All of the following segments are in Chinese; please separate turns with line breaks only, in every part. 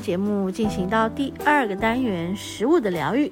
节目进行到第二个单元，食物的疗愈。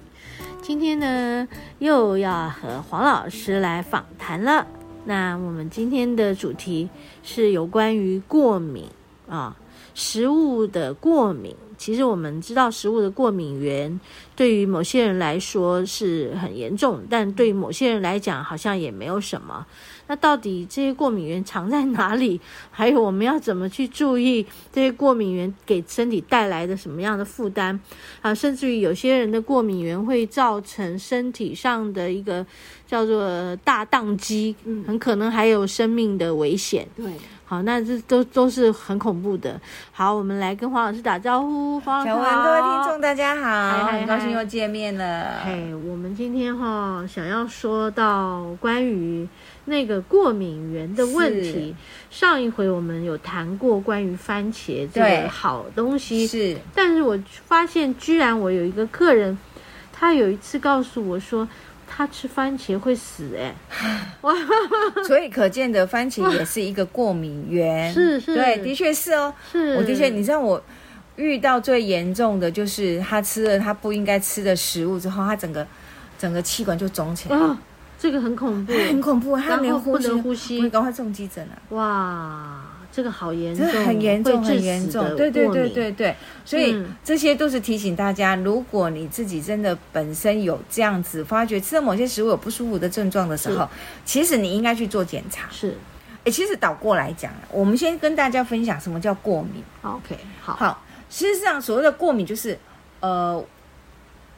今天呢，又要和黄老师来访谈了。那我们今天的主题是有关于过敏啊，食物的过敏。其实我们知道，食物的过敏源对于某些人来说是很严重，但对于某些人来讲，好像也没有什么。那到底这些过敏源藏在哪里？还有我们要怎么去注意这些过敏源给身体带来的什么样的负担？啊，甚至于有些人的过敏源会造成身体上的一个叫做大宕机，嗯，很可能还有生命的危险。对。好，那这都都是很恐怖的。好，我们来跟黄老师打招呼。黄老师好，
小文，各位听众，大家好，很高兴又见面了。
嘿，我们今天哈想要说到关于那个过敏源的问题。上一回我们有谈过关于番茄这个好东西，是，但是我发现居然我有一个客人，他有一次告诉我说。他吃番茄会死哎，哇！
所以可见的番茄也是一个过敏源，是是，对，的确是哦。是，我的确，你知道我遇到最严重的就是他吃了他不应该吃的食物之后，他整个整个气管就肿起来，
哦，这个很恐怖，
很恐怖，他连
不能呼吸，
会赶快送急诊啊！
哇！这个好严重，
很严重，很严重。对对对对对，所以、嗯、这些都是提醒大家，如果你自己真的本身有这样子发觉吃了某些食物有不舒服的症状的时候，其实你应该去做检查。是，哎，其实倒过来讲，我们先跟大家分享什么叫过敏。
OK，好，
好，事实上所谓的过敏就是，呃，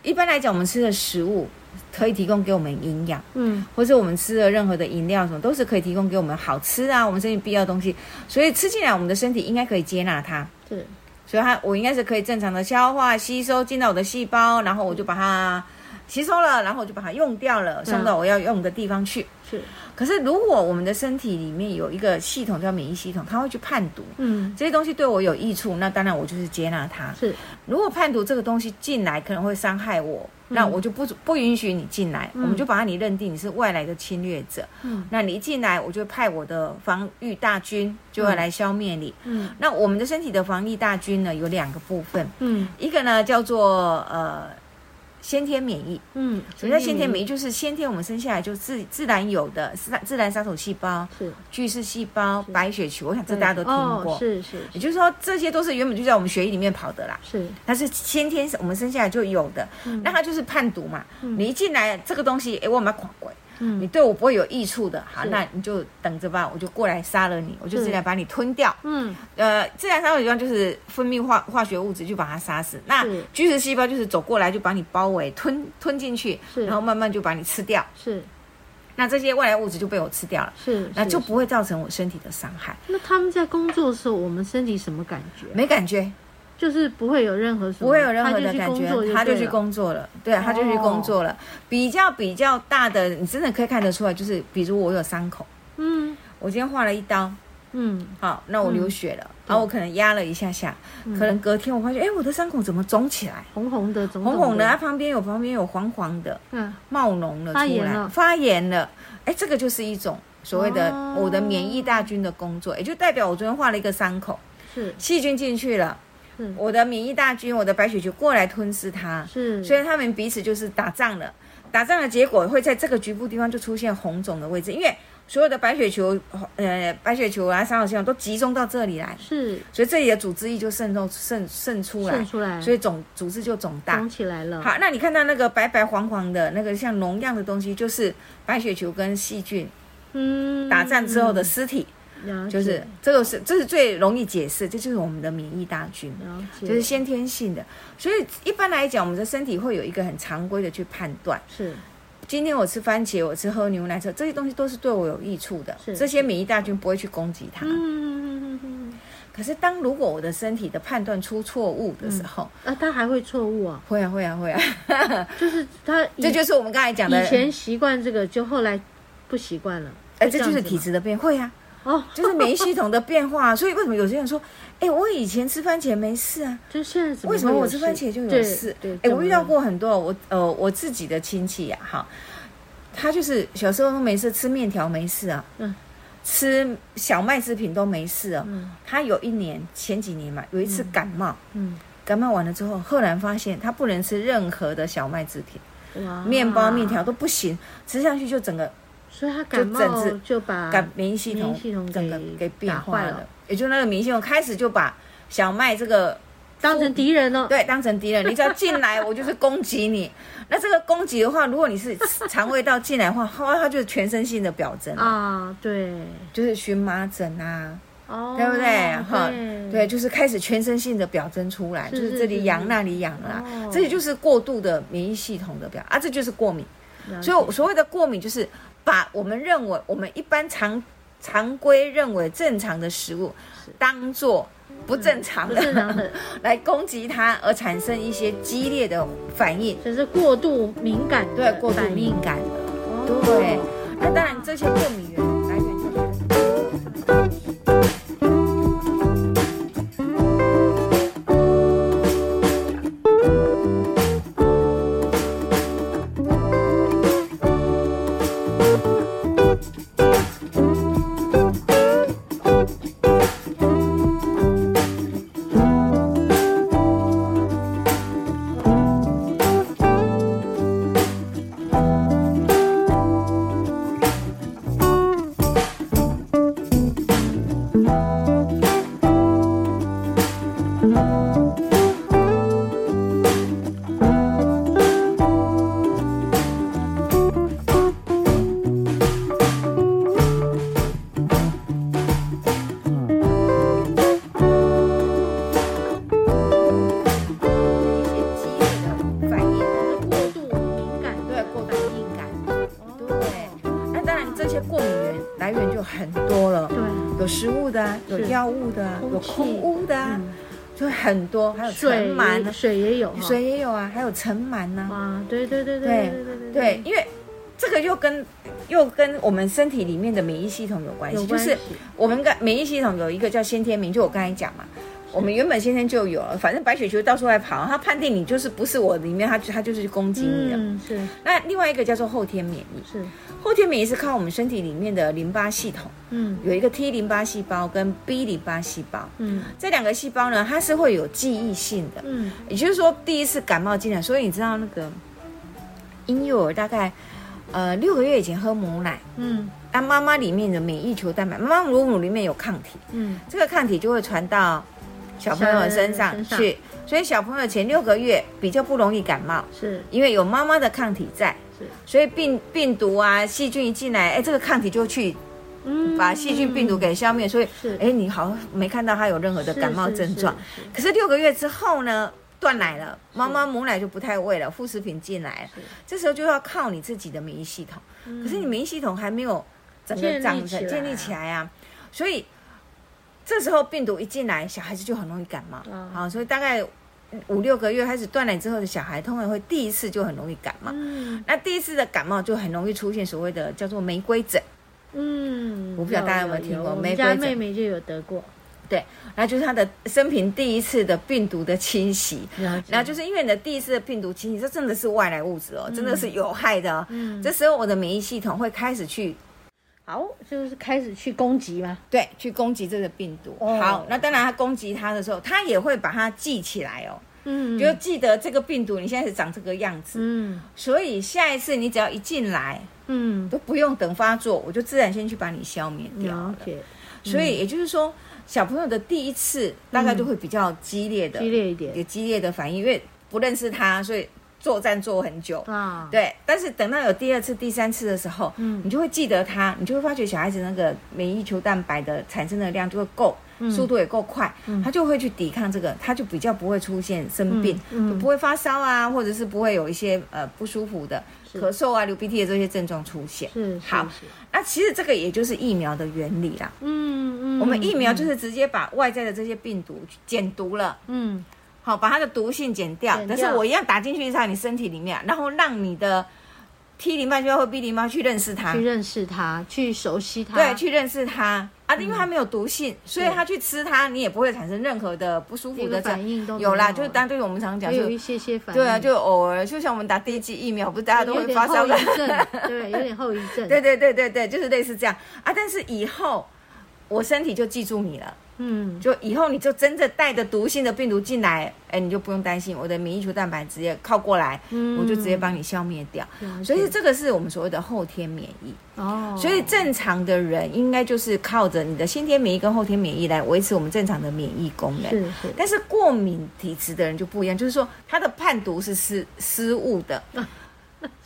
一般来讲，我们吃的食物。可以提供给我们营养，嗯，或者我们吃的任何的饮料什么，都是可以提供给我们好吃啊，我们身体必要的东西。所以吃进来，我们的身体应该可以接纳它，是。所以它我应该是可以正常的消化吸收进到我的细胞，然后我就把它吸收了，然后我就把它用掉了，送到我要用的地方去。是。可是如果我们的身体里面有一个系统叫免疫系统，它会去判读，嗯，这些东西对我有益处，那当然我就是接纳它。是。如果判读这个东西进来可能会伤害我。那我就不不允许你进来，嗯，我们就把你认定你是外来的侵略者。嗯，那你一进来，我就派我的防御大军就会来消灭你。嗯，那我们的身体的防御大军呢，有两个部分。嗯，一个呢叫做呃。先天免疫，嗯，什么叫先天免疫？就是先天我们生下来就自自然有的自自然杀手细胞，是巨噬细胞、白血球，我想这大家都听过，哦、是是。也就是说，这些都是原本就在我们血液里面跑的啦，是。它是先天我们生下来就有的，嗯、那它就是判读嘛。嗯、你一进来这个东西，哎，我们要狂鬼。嗯，你对我不会有益处的，好，那你就等着吧，我就过来杀了你，我就直接把你吞掉。嗯，呃，自然杀手细胞就是分泌化化学物质就把它杀死，那巨噬细胞就是走过来就把你包围吞吞进去，然后慢慢就把你吃掉。是，那这些外来物质就被我吃掉了，是，那就不会造成我身体的伤害。
那他们在工作的时候，我们身体什么感觉？
没感觉。
就是不会有任何什么，
不会有任何的感觉，他就去工作了，对，他就去工作了。比较比较大的，你真的可以看得出来，就是比如我有伤口，嗯，我今天划了一刀，嗯，好，那我流血了，然后我可能压了一下下，可能隔天我发现，哎，我的伤口怎么肿起来，
红红的，红
红的，它旁边有旁边有黄黄的，嗯，冒脓了，发炎了，发炎了，哎，这个就是一种所谓的我的免疫大军的工作，也就代表我昨天划了一个伤口，是。细菌进去了。我的免疫大军，我的白血球过来吞噬它，是，所以他们彼此就是打仗了。打仗的结果会在这个局部地方就出现红肿的位置，因为所有的白血球，呃，白血球啊，杀手细胞都集中到这里来，是，所以这里的组织液就渗透渗渗出来，渗出来，所以肿组织就肿大，
肿起来。了。
好，那你看到那个白白黄黄的那个像脓样的东西，就是白血球跟细菌，嗯，打仗之后的尸体。就是这个是这是最容易解释，这就是我们的免疫大军，就是先天性的。所以一般来讲，我们的身体会有一个很常规的去判断。是，今天我吃番茄，我吃喝牛奶，这这些东西都是对我有益处的。是，这些免疫大军不会去攻击它。嗯嗯嗯嗯嗯。可是当如果我的身体的判断出错误的时候，
啊，它还会错误啊？
会啊，会啊，会啊，
就是它，
这就是我们刚才讲的，
以前习惯这个，就后来不习惯了。
哎，这就是体质的变，会啊，哦，就是免疫系统的变化。所以为什么有些人说，哎，我以前吃番茄没事啊，
就现在
为什么我吃番茄就有事？对，哎，我遇到过很多，我呃，我自己的亲戚呀，哈，他就是小时候都没事，吃面条没事啊，嗯。吃小麦制品都没事哦。嗯、他有一年前几年嘛，有一次感冒，嗯，感冒完了之后，赫然发现他不能吃任何的小麦制品，哇，面包、面条都不行，吃上去就整个，
所以他感冒就把
感免疫系统整个给变坏了，也就那个免疫系统开始就把小麦这个。
当成敌人了，
对，当成敌人。你只要进来，我就是攻击你。那这个攻击的话，如果你是肠胃道进来的话，它 它就是全身性的表征
啊，对，
就是荨麻疹啊，哦，对不对？哈，对，就是开始全身性的表征出来，就是这里痒那里痒啦，这些就是过度的免疫系统的表啊，这就是过敏。所以所谓的过敏，就是把我们认为我们一般常常规认为正常的食物当做。不正常的，来攻击它，而产生一些激烈的反应，
就是过度敏感，
对，过度敏感的，哦、对。那当然，这些过敏原。有空污的啊，就很多，还有尘螨，
水也有，
水也有啊，还有尘螨呢。
啊，对对对对对对对，
因为这个又跟又跟我们身体里面的免疫系统有关系，就是我们的免疫系统有一个叫先天免疫，就我刚才讲嘛，我们原本先天就有了，反正白血球到处在跑，它判定你就是不是我里面，它它就是攻击你的。嗯，是。那另外一个叫做后天免疫，是。后天免疫是靠我们身体里面的淋巴系统，嗯，有一个 T 淋巴细胞跟 B 淋巴细胞，嗯，这两个细胞呢，它是会有记忆性的，嗯，也就是说第一次感冒进来，所以你知道那个婴幼儿大概呃六个月以前喝母奶，嗯，当妈妈里面的免疫球蛋白，妈妈母乳里面有抗体，嗯，这个抗体就会传到小朋友身上。去，所以小朋友前六个月比较不容易感冒，是。因为有妈妈的抗体在。所以病病毒啊细菌一进来，哎，这个抗体就去，把细菌病毒给消灭。所以，哎，你好没看到他有任何的感冒症状。可是六个月之后呢，断奶了，妈妈母奶就不太喂了，副食品进来了，这时候就要靠你自己的免疫系统。可是你免疫系统还没有整个长成建立起来啊，所以这时候病毒一进来，小孩子就很容易感冒。好，所以大概。五六个月开始断奶之后的小孩，通常会第一次就很容易感冒。嗯，那第一次的感冒就很容易出现所谓的叫做玫瑰疹。嗯，我不知道大家有没有听过玫瑰疹？
我家妹妹就有得过。
对，然后就是她的生平第一次的病毒的侵袭。然后就是因为你的第一次的病毒侵袭，这真的是外来物质哦，真的是有害的哦。嗯，这时候我的免疫系统会开始去。
好，就是开始去攻击吗？
对，去攻击这个病毒。Oh. 好，那当然，它攻击它的时候，它也会把它记起来哦。嗯，就记得这个病毒你现在是长这个样子。嗯，所以下一次你只要一进来，嗯，都不用等发作，我就自然先去把你消灭掉了。Okay. 所以也就是说，小朋友的第一次大概就会比较激烈的，激烈一点，有激烈的反应，因为不认识他，所以。作战做很久。啊，对，但是等到有第二次、第三次的时候，嗯，你就会记得它，你就会发觉小孩子那个免疫球蛋白的产生的量就会够，速度也够快，嗯、它就会去抵抗这个，他就比较不会出现生病，嗯嗯、不会发烧啊，或者是不会有一些呃不舒服的咳嗽啊、流鼻涕的这些症状出现。是，是好，那其实这个也就是疫苗的原理啦。嗯嗯，我们疫苗就是直接把外在的这些病毒减毒了。嗯，好，把它的毒性减掉，减掉但是我一样打进去在你身体里面，然后让你的。T 淋巴细胞或 B 淋巴去认识它，
去认识它，去熟悉它，
对，去认识它啊，因为它没有毒性，所以它去吃它，你也不会产生任何的不舒服的
反应。都
有啦，就是当对我们常讲，
有一些些反应。
对啊，就偶尔，就像我们打第一剂疫苗，不是大家都会发烧的，
对，有点后遗症。
对对对对对，就是类似这样啊。但是以后我身体就记住你了。嗯，就以后你就真的带着毒性的病毒进来，哎，你就不用担心，我的免疫球蛋白直接靠过来，嗯，我就直接帮你消灭掉。嗯，所以这个是我们所谓的后天免疫。哦，所以正常的人应该就是靠着你的先天免疫跟后天免疫来维持我们正常的免疫功能。是是。但是过敏体质的人就不一样，就是说他的判读是失失误的。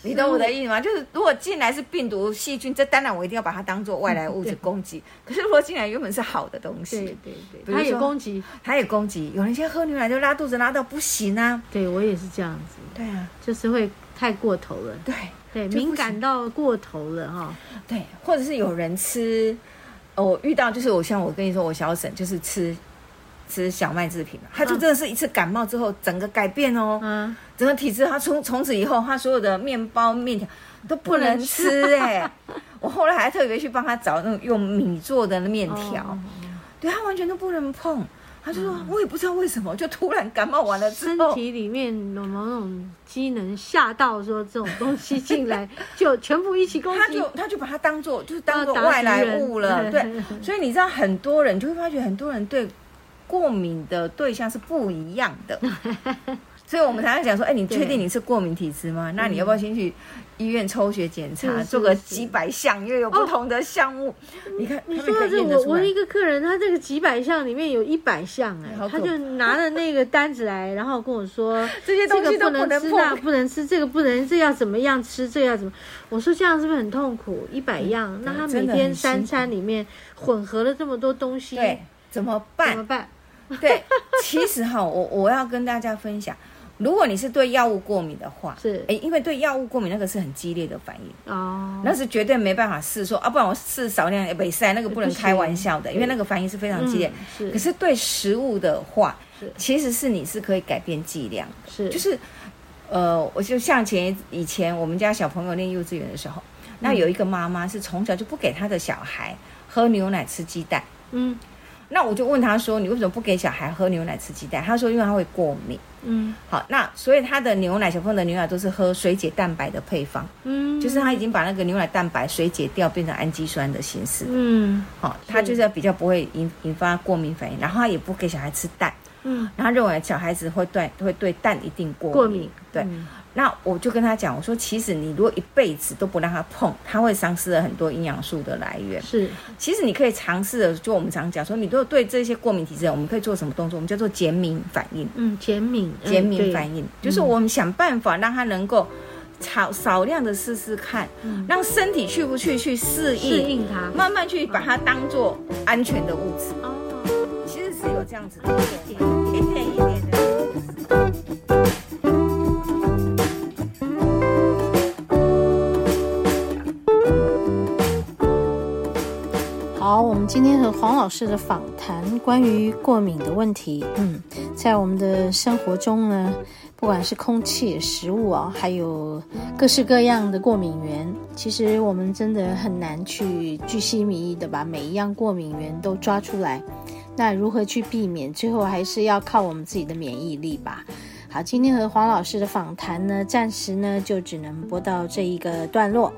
你懂我的意思吗？就是如果进来是病毒细菌，这当然我一定要把它当做外来物质攻击。可是如果进来原本是好的东西，
对对对，它也攻击，
它也攻击。有人先喝牛奶就拉肚子拉到不行啊！
对我也是这样子。
对啊，
就是会太过头了。
对
对，敏感到过头了哈。
对，或者是有人吃，我遇到就是我像我跟你说，我小婶就是吃。吃小麦制品，他就真的是一次感冒之后，整个改变哦，嗯，整个体质，他从从此以后，他所有的面包、面条都不能吃哎。我后来还特别去帮他找那种用米做的面条，对他完全都不能碰。他就说，我也不知道为什么，就突然感冒完了之后，
身体里面有某种机能吓到，说这种东西进来 就全部一起攻击，
他就他就把它当做就是当做外来物了，对。所以你知道，很多人就会发觉，很多人对。过敏的对象是不一样的，所以我们常常讲说，哎，你确定你是过敏体质吗？那你要不要先去医院抽血检查，做个几百项，因为有不同的项目。你看，
你说的这我我一个客人，他这个几百项里面有一百项，哎，他就拿了那个单子来，然后跟我说
这些东西都不能吃，
那不能吃，这个不能，这要怎么样吃，这要怎么？我说这样是不是很痛苦？一百样，那他每天三餐里面混合了这么多东西，
对，怎么办？
怎么办？
对，其实哈，我我要跟大家分享，如果你是对药物过敏的话，是。哎，因为对药物过敏那个是很激烈的反应。哦，那是绝对没办法试说啊，不然我试少量也没塞，那个不能开玩笑的，因为那个反应是非常激烈。是，可是对食物的话，是，其实是你是可以改变剂量的，是，就是呃，我就像前以前我们家小朋友念幼稚园的时候，那有一个妈妈是从小就不给她的小孩喝牛奶吃鸡蛋，嗯。那我就问他说：“你为什么不给小孩喝牛奶吃鸡蛋？”他说：“因为他会过敏。”嗯，好，那所以他的牛奶，小朋友的牛奶都是喝水解蛋白的配方。嗯，就是他已经把那个牛奶蛋白水解掉，变成氨基酸的形式。嗯，好，他就是要比较不会引引发过敏反应，然后他也不给小孩吃蛋。嗯，然后他认为小孩子会对会对蛋一定过敏。过敏，对。嗯那我就跟他讲，我说其实你如果一辈子都不让他碰，他会丧失了很多营养素的来源。是，其实你可以尝试的，就我们常讲说，你如果对这些过敏体质，我们可以做什么动作？我们叫做减敏反应。
嗯，减敏，
减敏反应，就是我们想办法让他能够少少量的试试看，让身体去不去去适应，适应它，慢慢去把它当做安全的物质。哦，其实是有这样子的，一点一点
好，我们今天和黄老师的访谈关于过敏的问题。嗯，在我们的生活中呢，不管是空气、食物啊，还有各式各样的过敏源，其实我们真的很难去据细靡遗的把每一样过敏源都抓出来。那如何去避免？最后还是要靠我们自己的免疫力吧。好，今天和黄老师的访谈呢，暂时呢就只能播到这一个段落。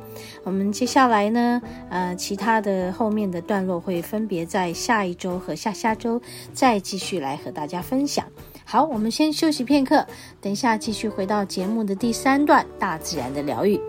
我们接下来呢，呃，其他的后面的段落会分别在下一周和下下周再继续来和大家分享。好，我们先休息片刻，等一下继续回到节目的第三段——大自然的疗愈。